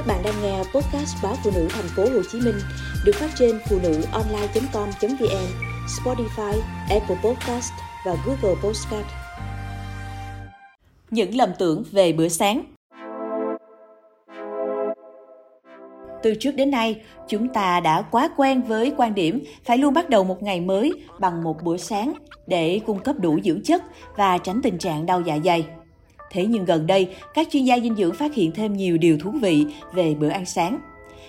Các bạn đang nghe podcast báo phụ nữ thành phố Hồ Chí Minh được phát trên phụ nữ online.com.vn, Spotify, Apple Podcast và Google Podcast. Những lầm tưởng về bữa sáng Từ trước đến nay, chúng ta đã quá quen với quan điểm phải luôn bắt đầu một ngày mới bằng một bữa sáng để cung cấp đủ dưỡng chất và tránh tình trạng đau dạ dày. Thế nhưng gần đây, các chuyên gia dinh dưỡng phát hiện thêm nhiều điều thú vị về bữa ăn sáng.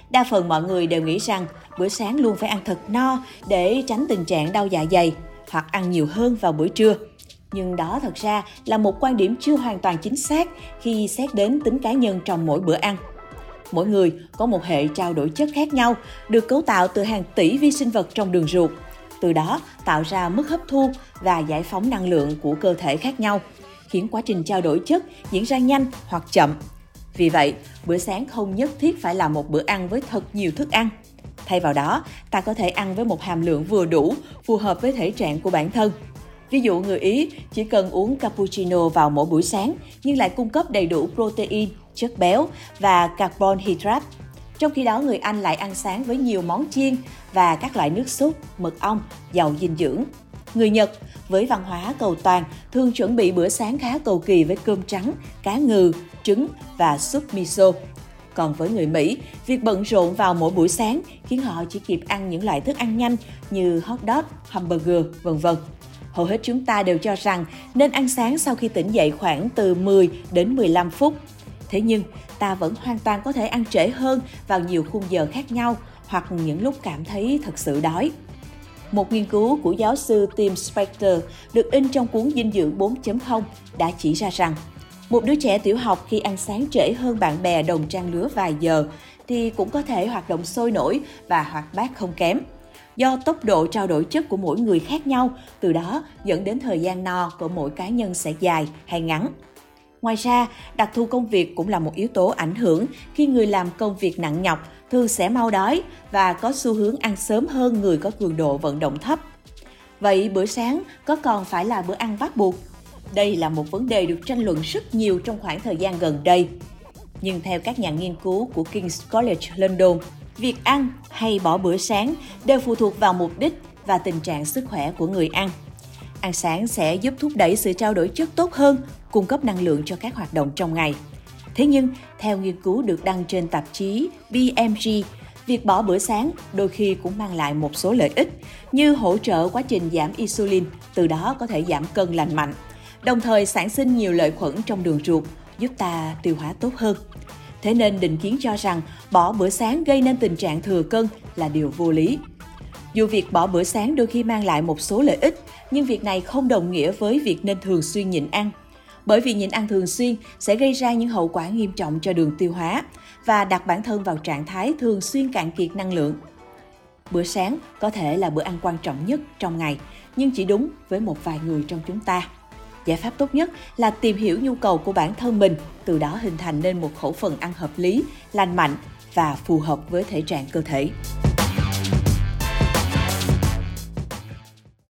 Đa phần mọi người đều nghĩ rằng bữa sáng luôn phải ăn thật no để tránh tình trạng đau dạ dày hoặc ăn nhiều hơn vào buổi trưa. Nhưng đó thật ra là một quan điểm chưa hoàn toàn chính xác khi xét đến tính cá nhân trong mỗi bữa ăn. Mỗi người có một hệ trao đổi chất khác nhau, được cấu tạo từ hàng tỷ vi sinh vật trong đường ruột. Từ đó tạo ra mức hấp thu và giải phóng năng lượng của cơ thể khác nhau khiến quá trình trao đổi chất diễn ra nhanh hoặc chậm. Vì vậy, bữa sáng không nhất thiết phải là một bữa ăn với thật nhiều thức ăn. Thay vào đó, ta có thể ăn với một hàm lượng vừa đủ, phù hợp với thể trạng của bản thân. Ví dụ người Ý chỉ cần uống cappuccino vào mỗi buổi sáng nhưng lại cung cấp đầy đủ protein, chất béo và carbon hydrate. Trong khi đó người Anh lại ăn sáng với nhiều món chiên và các loại nước súp, mật ong, giàu dinh dưỡng. Người Nhật với văn hóa cầu toàn thường chuẩn bị bữa sáng khá cầu kỳ với cơm trắng, cá ngừ, trứng và súp miso. Còn với người Mỹ, việc bận rộn vào mỗi buổi sáng khiến họ chỉ kịp ăn những loại thức ăn nhanh như hot dog, hamburger, vân vân. Hầu hết chúng ta đều cho rằng nên ăn sáng sau khi tỉnh dậy khoảng từ 10 đến 15 phút. Thế nhưng, ta vẫn hoàn toàn có thể ăn trễ hơn vào nhiều khung giờ khác nhau hoặc những lúc cảm thấy thật sự đói. Một nghiên cứu của giáo sư Tim Spector được in trong cuốn Dinh dưỡng 4.0 đã chỉ ra rằng một đứa trẻ tiểu học khi ăn sáng trễ hơn bạn bè đồng trang lứa vài giờ thì cũng có thể hoạt động sôi nổi và hoạt bát không kém. Do tốc độ trao đổi chất của mỗi người khác nhau, từ đó dẫn đến thời gian no của mỗi cá nhân sẽ dài hay ngắn. Ngoài ra, đặc thù công việc cũng là một yếu tố ảnh hưởng khi người làm công việc nặng nhọc thường sẽ mau đói và có xu hướng ăn sớm hơn người có cường độ vận động thấp. Vậy bữa sáng có còn phải là bữa ăn bắt buộc? Đây là một vấn đề được tranh luận rất nhiều trong khoảng thời gian gần đây. Nhưng theo các nhà nghiên cứu của King's College London, việc ăn hay bỏ bữa sáng đều phụ thuộc vào mục đích và tình trạng sức khỏe của người ăn. Ăn sáng sẽ giúp thúc đẩy sự trao đổi chất tốt hơn, cung cấp năng lượng cho các hoạt động trong ngày. Thế nhưng, theo nghiên cứu được đăng trên tạp chí BMG, việc bỏ bữa sáng đôi khi cũng mang lại một số lợi ích như hỗ trợ quá trình giảm insulin, từ đó có thể giảm cân lành mạnh, đồng thời sản sinh nhiều lợi khuẩn trong đường ruột, giúp ta tiêu hóa tốt hơn. Thế nên định kiến cho rằng bỏ bữa sáng gây nên tình trạng thừa cân là điều vô lý. Dù việc bỏ bữa sáng đôi khi mang lại một số lợi ích, nhưng việc này không đồng nghĩa với việc nên thường xuyên nhịn ăn bởi vì nhịn ăn thường xuyên sẽ gây ra những hậu quả nghiêm trọng cho đường tiêu hóa và đặt bản thân vào trạng thái thường xuyên cạn kiệt năng lượng. Bữa sáng có thể là bữa ăn quan trọng nhất trong ngày, nhưng chỉ đúng với một vài người trong chúng ta. Giải pháp tốt nhất là tìm hiểu nhu cầu của bản thân mình, từ đó hình thành nên một khẩu phần ăn hợp lý, lành mạnh và phù hợp với thể trạng cơ thể.